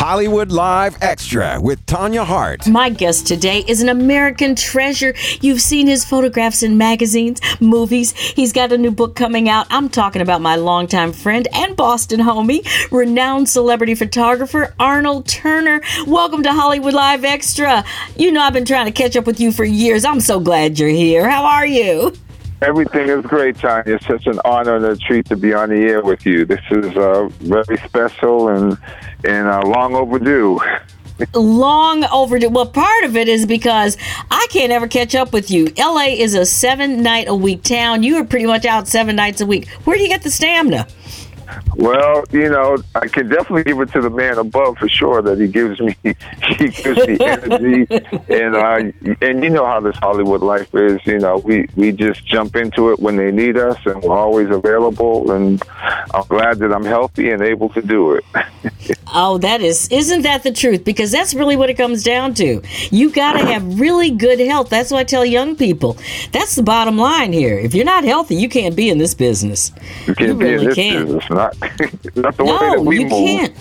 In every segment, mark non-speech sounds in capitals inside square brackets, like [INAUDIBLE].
Hollywood Live Extra with Tanya Hart. My guest today is an American treasure. You've seen his photographs in magazines, movies. He's got a new book coming out. I'm talking about my longtime friend and Boston homie, renowned celebrity photographer Arnold Turner. Welcome to Hollywood Live Extra. You know, I've been trying to catch up with you for years. I'm so glad you're here. How are you? Everything is great, Tanya. It's such an honor and a treat to be on the air with you. This is uh, very special and and uh, long overdue. long overdue. Well, part of it is because I can't ever catch up with you. LA is a seven night a week town. You are pretty much out seven nights a week. Where do you get the stamina? Well, you know, I can definitely give it to the man above for sure that he gives me [LAUGHS] he gives me energy and uh and you know how this Hollywood life is, you know, we we just jump into it when they need us and we're always available and I'm glad that I'm healthy and able to do it. [LAUGHS] oh, that is isn't that the truth? Because that's really what it comes down to. You got to have really good health. That's what I tell young people. That's the bottom line here. If you're not healthy, you can't be in this business. You can't you be really in this can't. business. Not, [LAUGHS] not the no, way that we you move. can't.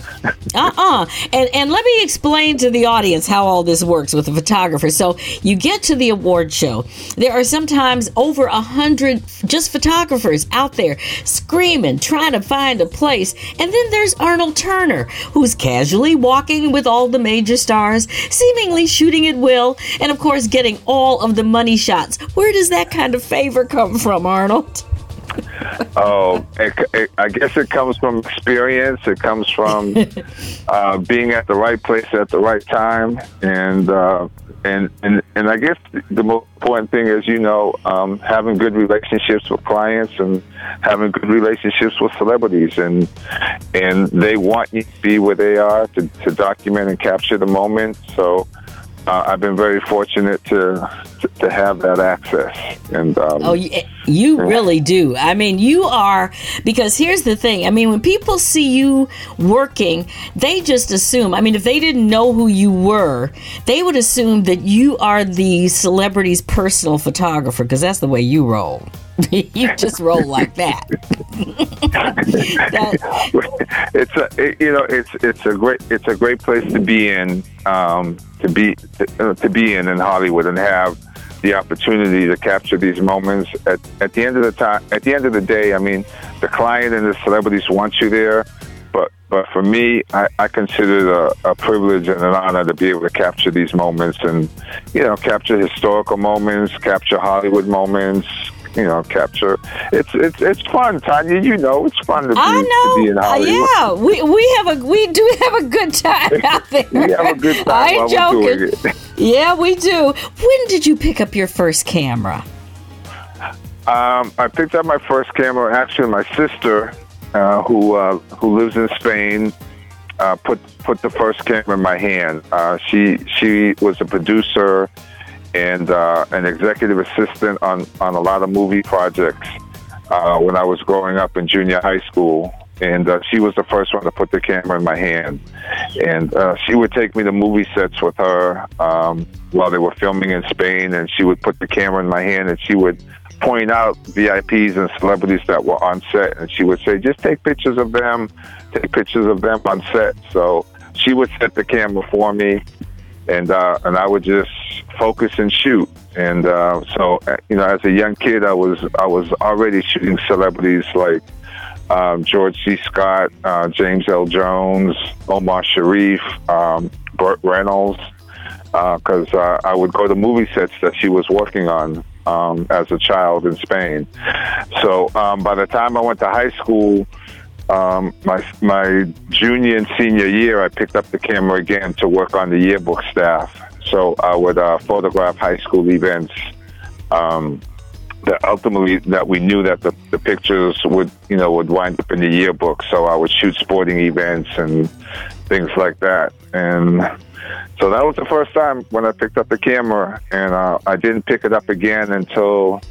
Uh-uh. And and let me explain to the audience how all this works with a photographer. So you get to the award show. There are sometimes over a hundred just photographers out there screaming, trying to find a place. And then there's Arnold Turner, who's casually walking with all the major stars, seemingly shooting at will, and of course getting all of the money shots. Where does that kind of favor come from, Arnold? [LAUGHS] Oh, it, it, I guess it comes from experience. It comes from [LAUGHS] uh, being at the right place at the right time, and uh, and and and I guess the most important thing is, you know, um, having good relationships with clients and having good relationships with celebrities, and and they want you to be where they are to, to document and capture the moment. So. Uh, I've been very fortunate to, to, have that access, and um, oh, you, you really do. I mean, you are because here's the thing. I mean, when people see you working, they just assume. I mean, if they didn't know who you were, they would assume that you are the celebrity's personal photographer because that's the way you roll. [LAUGHS] you just roll like that. [LAUGHS] that. It's a it, you know it's it's a great it's a great place to be in um, to be to, uh, to be in in Hollywood and have the opportunity to capture these moments at, at the end of the time at the end of the day I mean the client and the celebrities want you there but but for me I, I consider it a, a privilege and an honor to be able to capture these moments and you know capture historical moments capture Hollywood moments you know, capture. It's it's it's fun, Tanya. You know, it's fun to be, I know. to be in Hollywood. Uh, yeah, we we have a we do have a good time [LAUGHS] out there. we have a good time I ain't joking. [LAUGHS] Yeah, we do. When did you pick up your first camera? Um, I picked up my first camera. Actually, my sister, uh, who uh, who lives in Spain, uh, put put the first camera in my hand. Uh, she she was a producer and uh, an executive assistant on, on a lot of movie projects uh, when I was growing up in junior high school. And uh, she was the first one to put the camera in my hand. And uh, she would take me to movie sets with her um, while they were filming in Spain. And she would put the camera in my hand and she would point out VIPs and celebrities that were on set. And she would say, just take pictures of them, take pictures of them on set. So she would set the camera for me and uh, and I would just focus and shoot. And uh, so, you know, as a young kid, I was I was already shooting celebrities like um, George C. Scott, uh, James Earl Jones, Omar Sharif, um, Burt Reynolds, because uh, I would go to movie sets that she was working on um, as a child in Spain. So um, by the time I went to high school, um, my my junior and senior year, I picked up the camera again to work on the yearbook staff. So I would uh, photograph high school events. Um, that ultimately that we knew that the, the pictures would you know would wind up in the yearbook. So I would shoot sporting events and things like that. And so that was the first time when I picked up the camera, and uh, I didn't pick it up again until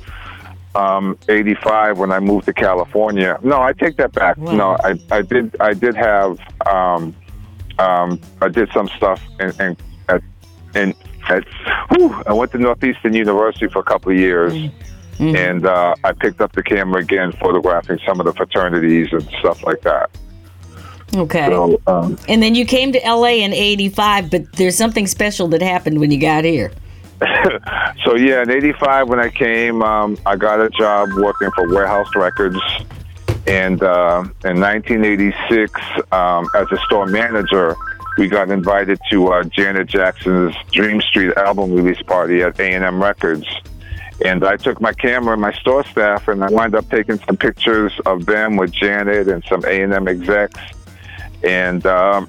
um, 85 when I moved to California. No, I take that back. Wow. No, I, I did I did have um, um, I did some stuff and and at in at whew, I went to Northeastern University for a couple of years. Mm-hmm. And uh, I picked up the camera again, photographing some of the fraternities and stuff like that. Okay. So, um, and then you came to LA in 85, but there's something special that happened when you got here. [LAUGHS] so yeah, in '85 when I came, um, I got a job working for Wherehouse Records, and uh, in 1986, um, as a store manager, we got invited to uh, Janet Jackson's Dream Street album release party at A&M Records. And I took my camera and my store staff, and I wound up taking some pictures of them with Janet and some A&M execs. And um,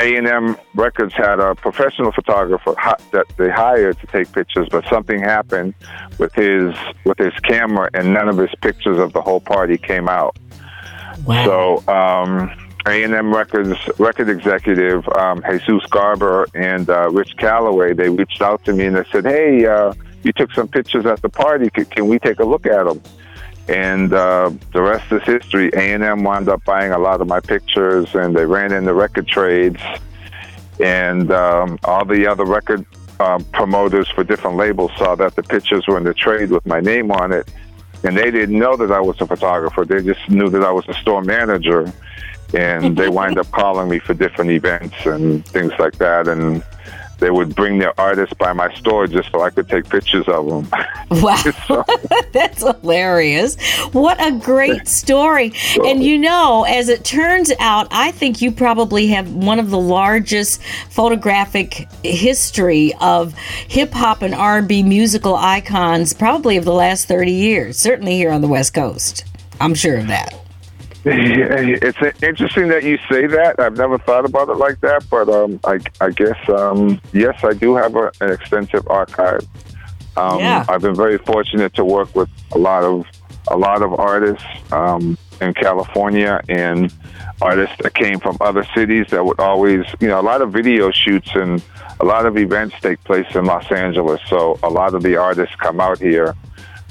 A&M Records had a professional photographer that they hired to take pictures, but something happened with his with his camera, and none of his pictures of the whole party came out. Wow. So um, A&M Records record executive um, Jesus Garber and uh, Rich Calloway they reached out to me and they said, "Hey, uh, you took some pictures at the party. Can, can we take a look at them?" And uh, the rest is history. A&M wound up buying a lot of my pictures, and they ran in the record trades, and um, all the other record uh, promoters for different labels saw that the pictures were in the trade with my name on it, and they didn't know that I was a photographer. They just knew that I was a store manager, and they [LAUGHS] wind up calling me for different events and things like that, and they would bring their artists by my store just so I could take pictures of them. [LAUGHS] Wow. [LAUGHS] So- [LAUGHS] That's hilarious. What a great story. And you know, as it turns out, I think you probably have one of the largest photographic history of hip hop and R&B musical icons probably of the last 30 years, certainly here on the West Coast. I'm sure of that. It's interesting that you say that. I've never thought about it like that, but um, I, I guess um, yes, I do have a, an extensive archive. Um, Yeah. I've been very fortunate to work with a lot of a lot of artists um, in California and artists that came from other cities that would always, you know, a lot of video shoots and a lot of events take place in Los Angeles. So a lot of the artists come out here.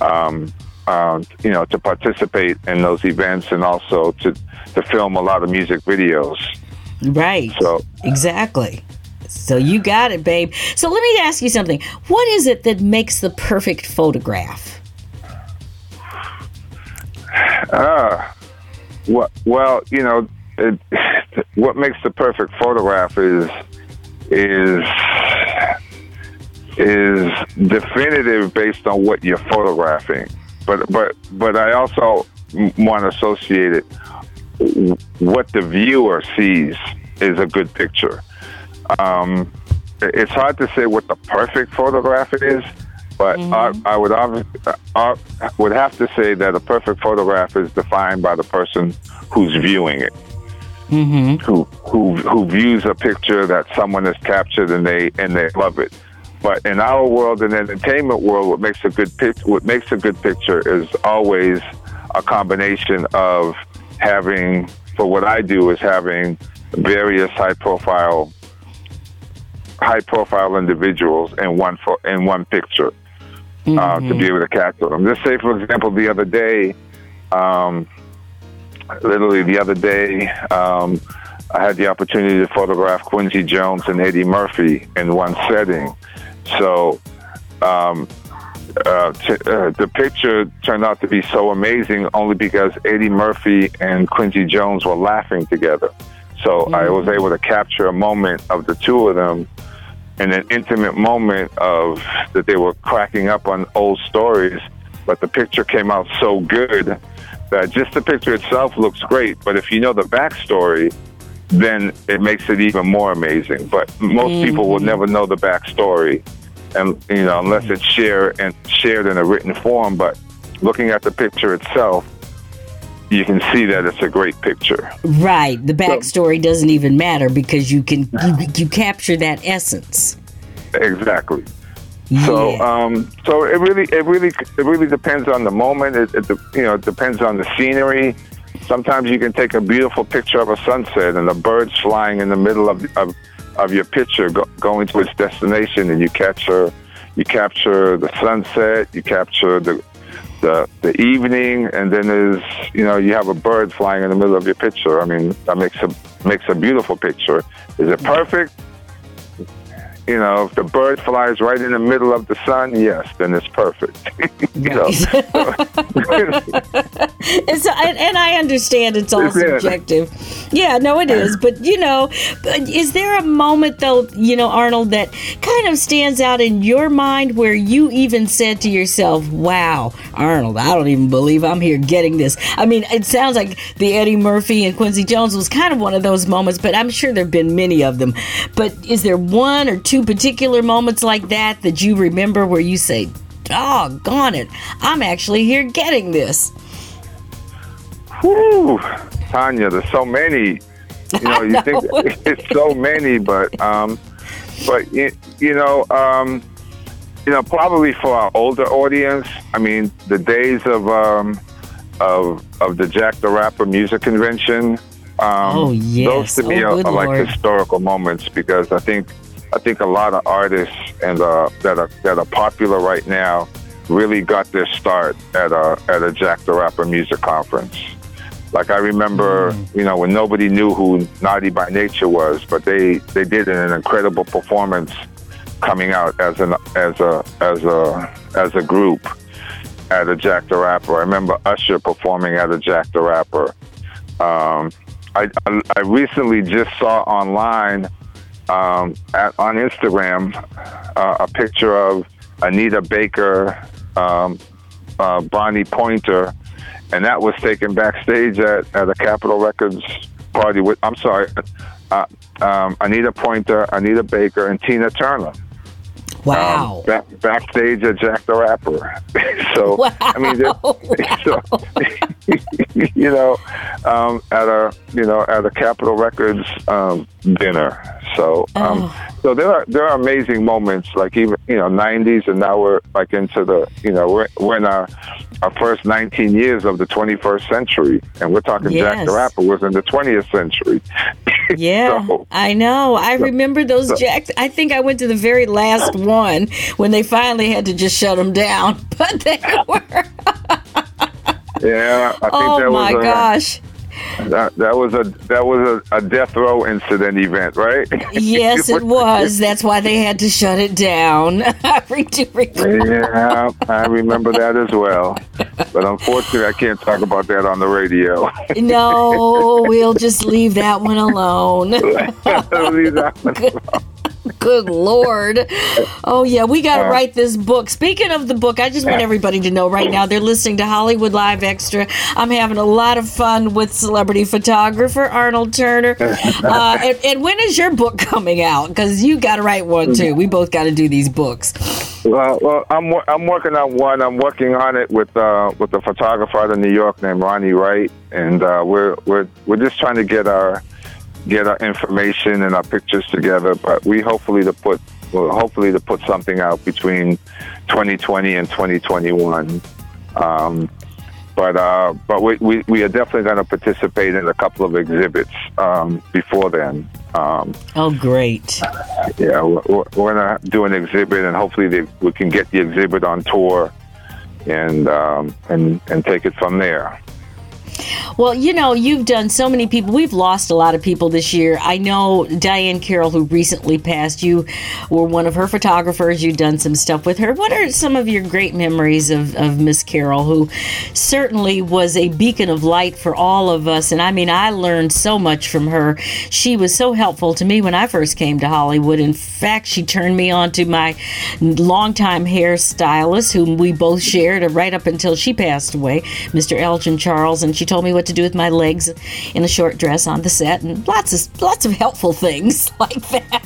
Um, uh, you know, to participate in those events and also to, to film a lot of music videos. Right. So- exactly. So you got it, babe. So let me ask you something. What is it that makes the perfect photograph? Uh, what, well, you know, it, [SIGHS] what makes the perfect photograph is is is definitive based on what you're photographing. But but but I also want to associate it. What the viewer sees is a good picture. Um, it's hard to say what the perfect photograph is, but I, I would I would have to say that a perfect photograph is defined by the person who's viewing it, mm-hmm. who who who views a picture that someone has captured and they and they love it. But in our world, in the entertainment world, what makes a good pic- what makes a good picture is always a combination of having, for what I do, is having various high profile high profile individuals in one fo- in one picture uh, to be able to capture them. Just say, for example, the other day, um, literally the other day, um, I had the opportunity to photograph Quincy Jones and Eddie Murphy in one setting. So um, uh, t- uh, the picture turned out to be so amazing only because Eddie Murphy and Quincy Jones were laughing together. So I was able to capture a moment of the two of them in an intimate moment of that they were cracking up on old stories, but the picture came out so good that just the picture itself looks great. But if you know the backstory, then it makes it even more amazing. But most people will never know the backstory, and you know unless it's shared and shared in a written form. But looking at the picture itself, you can see that it's a great picture. Right. The backstory doesn't even matter because you can you, you capture that essence. Exactly. So, um, so it really, it really, it really depends on the moment. It, it, you know, it depends on the scenery. Sometimes you can take a beautiful picture of a sunset and the birds flying in the middle of of, of your picture, go, going to its destination, and you capture, you capture the sunset, you capture the the the evening, and then there's you know you have a bird flying in the middle of your picture. I mean, that makes a makes a beautiful picture. Is it perfect? You know, if the bird flies right in the middle of the sun, yes, then it's perfect. [LAUGHS] you know, and, [LAUGHS] so, and, and I understand it's all [LAUGHS] subjective. Yeah, no, it is. But you know, but is there a moment though, you know, Arnold, that kind of stands out in your mind where you even said to yourself, "Wow, Arnold, I don't even believe I'm here getting this." I mean, it sounds like the Eddie Murphy and Quincy Jones was kind of one of those moments, but I'm sure there've been many of them. But is there one or two particular moments like that that you remember where you say, "Doggone it, I'm actually here getting this"? Whew, Tanya, there's so many. You know, you [LAUGHS] think [LAUGHS] it's so many, but um, but you, you know, um, you know, probably for our older audience, I mean, the days of um, of of the Jack the Rapper music convention. Um, oh yes, those to me oh, are, are like historical moments because I think I think a lot of artists and uh, that are that are popular right now really got their start at a at a Jack the Rapper music conference. Like I remember, you know, when nobody knew who Naughty by Nature was, but they they did an incredible performance coming out as an as a as a as a group at a Jack the Rapper. I remember Usher performing at a Jack the Rapper. Um, I, I I recently just saw online um, at, on Instagram uh, a picture of Anita Baker, um, uh, Bonnie Pointer, and that was taken backstage at, at a Capitol Records party with, I'm sorry, uh, um, Anita Pointer, Anita Baker, and Tina Turner. Wow. Um, back, backstage at Jack the Rapper. [LAUGHS] so, Wow. I mean, [LAUGHS] [LAUGHS] so, you know, um, at a you know at a Capitol Records um, dinner. So, um, Oh. so there are there are amazing moments like even you know '90s, and now we're like into the you know we're, we're in our our first 19 years of the 21st century, and we're talking Jack the Yes. Rapper was in the 20th century. [LAUGHS] Yeah, So- I know. I remember those jacks. I think I went to the very last one when they finally had to just shut them down. [LAUGHS] But they were. [LAUGHS] yeah, I think Oh that my a, gosh. That, that was a that was a, a death row incident event, right? Yes, it [LAUGHS] was. That's why they had to shut it down. [LAUGHS] I do yeah, I remember that as well. But unfortunately, I can't talk about that on the radio. No, we'll just leave that one alone. [LAUGHS] Leave that one Good Lord. Oh, yeah, we got to Uh, write this book. Speaking of the book, I just want everybody to know right now they're listening to Hollywood Live Extra. I'm having a lot of fun with celebrity photographer Arnold Turner. [LAUGHS] Uh, and, and when is your book coming out? Because you got to write one too. We both got to do these books. Well, well, I'm I'm working on one. I'm working on it with uh, with a photographer out of New York named Ronnie Wright, and uh, we're we're we're just trying to get our get our information and our pictures together. But we hopefully to put well, hopefully to put something out between 2020 and 2021. Um, but uh, but we, we, we are definitely going to participate in a couple of exhibits um, before then. Um, Oh, great. yeah, we're, we're we're gonna do an exhibit, and hopefully they, we can get the exhibit on tour, and um, and and take it from there. Well, you know, you've done so many people. We've lost a lot of people this year. I know Diahann Carroll, who recently passed, you were one of her photographers. You've done some stuff with her. What are some of your great memories of, of Miss Carroll, who certainly was a beacon of light for all of us? And I mean, I learned so much from her. She was so helpful to me when I first came to Hollywood. In fact, she turned me on to my longtime hairstylist, whom we both shared right up until she passed away, Mr. Elgin Charles, and she told me what to do with my legs in a short dress on the set, and lots of lots of helpful things [LAUGHS] like that.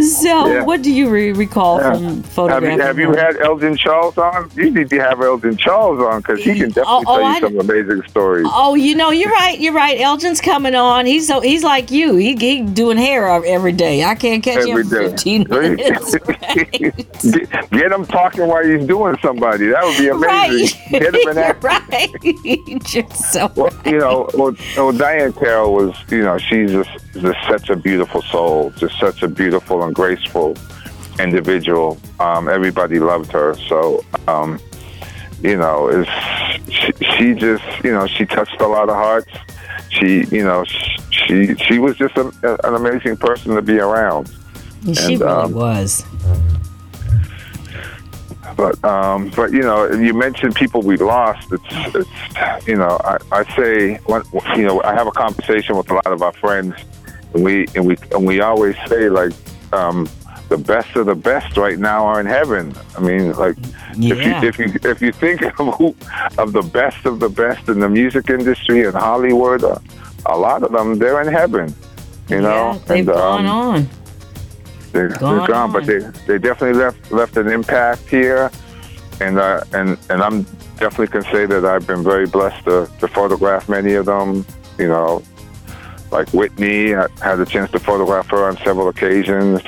so, Yeah. what do you re- recall from Have you, have you had Elgin Charles on? You need to have Elgin Charles on because he can definitely Oh, oh, tell you I- some amazing stories. Oh, you know, you're right. You're right. Elgin's coming on. He's so he's like you. He, he doing hair every day. I can't catch Every him for day. 15 minutes. [LAUGHS] Right. get, get him talking while he's doing somebody. That would be amazing. Right. Get him [LAUGHS] that. right. [LAUGHS] So Well, you know, well, well, Diahann Carroll was, you know, she's just, just such a beautiful soul, just such a beautiful and graceful individual. Um, everybody loved her. So, um, you know, is she, she just, you know, she touched a lot of hearts. She, you know, she she was just a, an amazing person to be around. She And, really um, was. But um, but you know, you mentioned people we lost. It's, it's you know, I, I say, you know, I have a conversation with a lot of our friends, and we and we and we always say like, um, the best of the best right now are in heaven. I mean, like Yeah. if you if you if you think of who of the best of the best in the music industry in Hollywood, uh, a lot of them they're in heaven. You know, yeah, they've And, gone um, on. They're, Gone they're gone, but they they definitely left left an impact here, and uh, and and I'm definitely can say that I've been very blessed to, to photograph many of them. You know, like Whitney, I had a chance to photograph her on several occasions.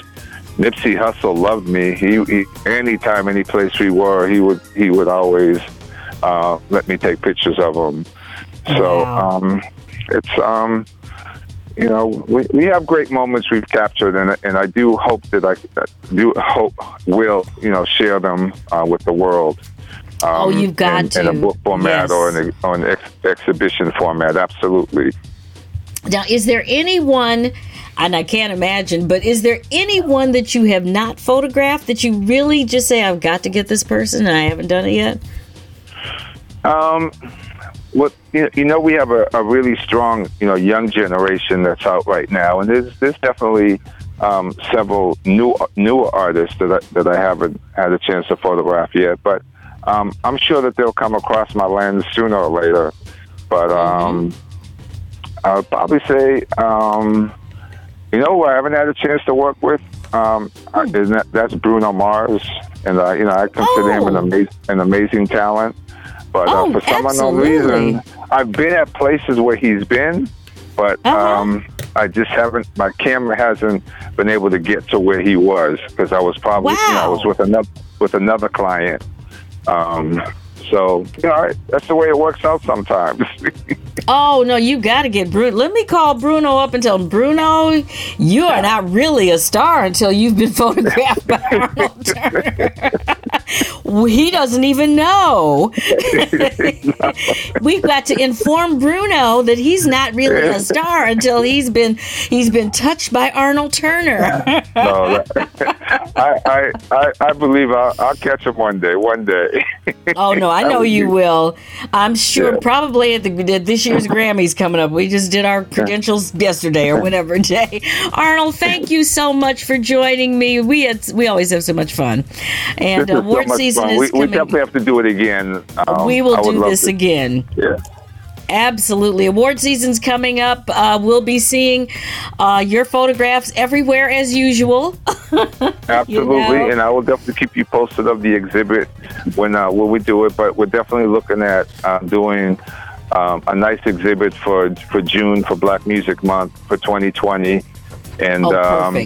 Nipsey Hussle loved me. He, he anytime, any place we were, he would he would always uh, let me take pictures of him. So Wow. um, it's um, you know we, we have great moments we've captured, and and I do hope that I do hope will you know share them uh, with the world. Um, Oh, you've got in, in a book format Yes. or in a, or an ex- exhibition format. Absolutely. Now, is there anyone, and I can't imagine, but is there anyone that you have not photographed that you really just say, I've got to get this person and I haven't done it yet? Um, what you know, we have a, a really strong, you know, young generation that's out right now, and there's there's definitely um, several new newer artists that I, that I haven't had a chance to photograph yet, but um, I'm sure that they'll come across my lens sooner or later. But um, I'll probably say, um, you know, who I haven't had a chance to work with. Um, I, that, that's Bruno Mars, and uh, you know, I consider him an Oh. an amazing talent. But uh, Oh, for some unknown reason, I've been at places where he's been, but Uh-huh. um, I just haven't. My camera hasn't been able to get to where he was because I was probably, you know, I was with another with another client. Um, so you know, that's the way it works out sometimes. [LAUGHS] Oh, no, you got to get Bruno. Let me call Bruno up and tell him, Bruno, you are not really a star until you've been [LAUGHS] photographed by Arnold [LAUGHS] Turner. he doesn't even know. [LAUGHS] We've got to inform Bruno that he's not really a star until he's been he's been touched by Arnold Turner. no, that, I, I, I, I believe I'll, I'll catch him one day. One day. [LAUGHS] Oh no, I know you will. I'm sure Yeah. probably at, the, at this year's Grammys coming up. We just did our credentials yesterday or whatever day. [LAUGHS] Arnold, thank you so much for joining me. We had we always have so much fun, and This is so award season fun. is we, we coming. definitely have to do it again. Um, we will do this to. again. Yeah. Absolutely. Award season's coming up. Uh, we'll be seeing uh, your photographs everywhere as usual. [LAUGHS] [LAUGHS] Absolutely, know? and I will definitely keep you posted of the exhibit when uh, when we do it. But we're definitely looking at uh, doing um, a nice exhibit for for June for Black Music Month for 2020. And Oh, um,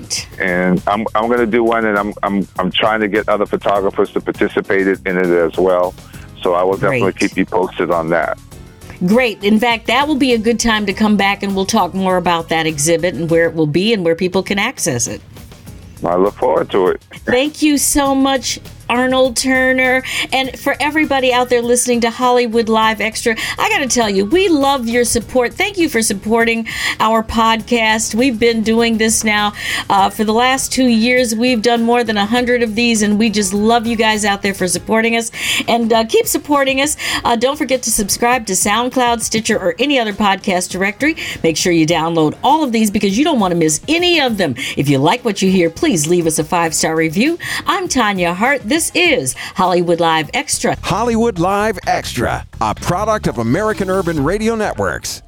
and I'm I'm going to do one, and I'm I'm I'm trying to get other photographers to participate in it as well. So I will definitely Great. keep you posted on that. Great. In fact, that will be a good time to come back and we'll talk more about that exhibit and where it will be and where people can access it. I look forward to it. Thank you so much, Arnold Turner. And for everybody out there listening to Hollywood Live Extra, I got to tell you, we love your support. Thank you for supporting our podcast. We've been doing this now uh, for the last two years. We've done more than 100 of these, and we just love you guys out there for supporting us. And uh, keep supporting us. Uh, don't forget to subscribe to SoundCloud, Stitcher, or any other podcast directory. Make sure you download all of these because you don't want to miss any of them. If you like what you hear, please leave us a five star review. I'm Tanya Hart. This is Hollywood Live Extra. Hollywood Live Extra, a product of American Urban Radio Networks.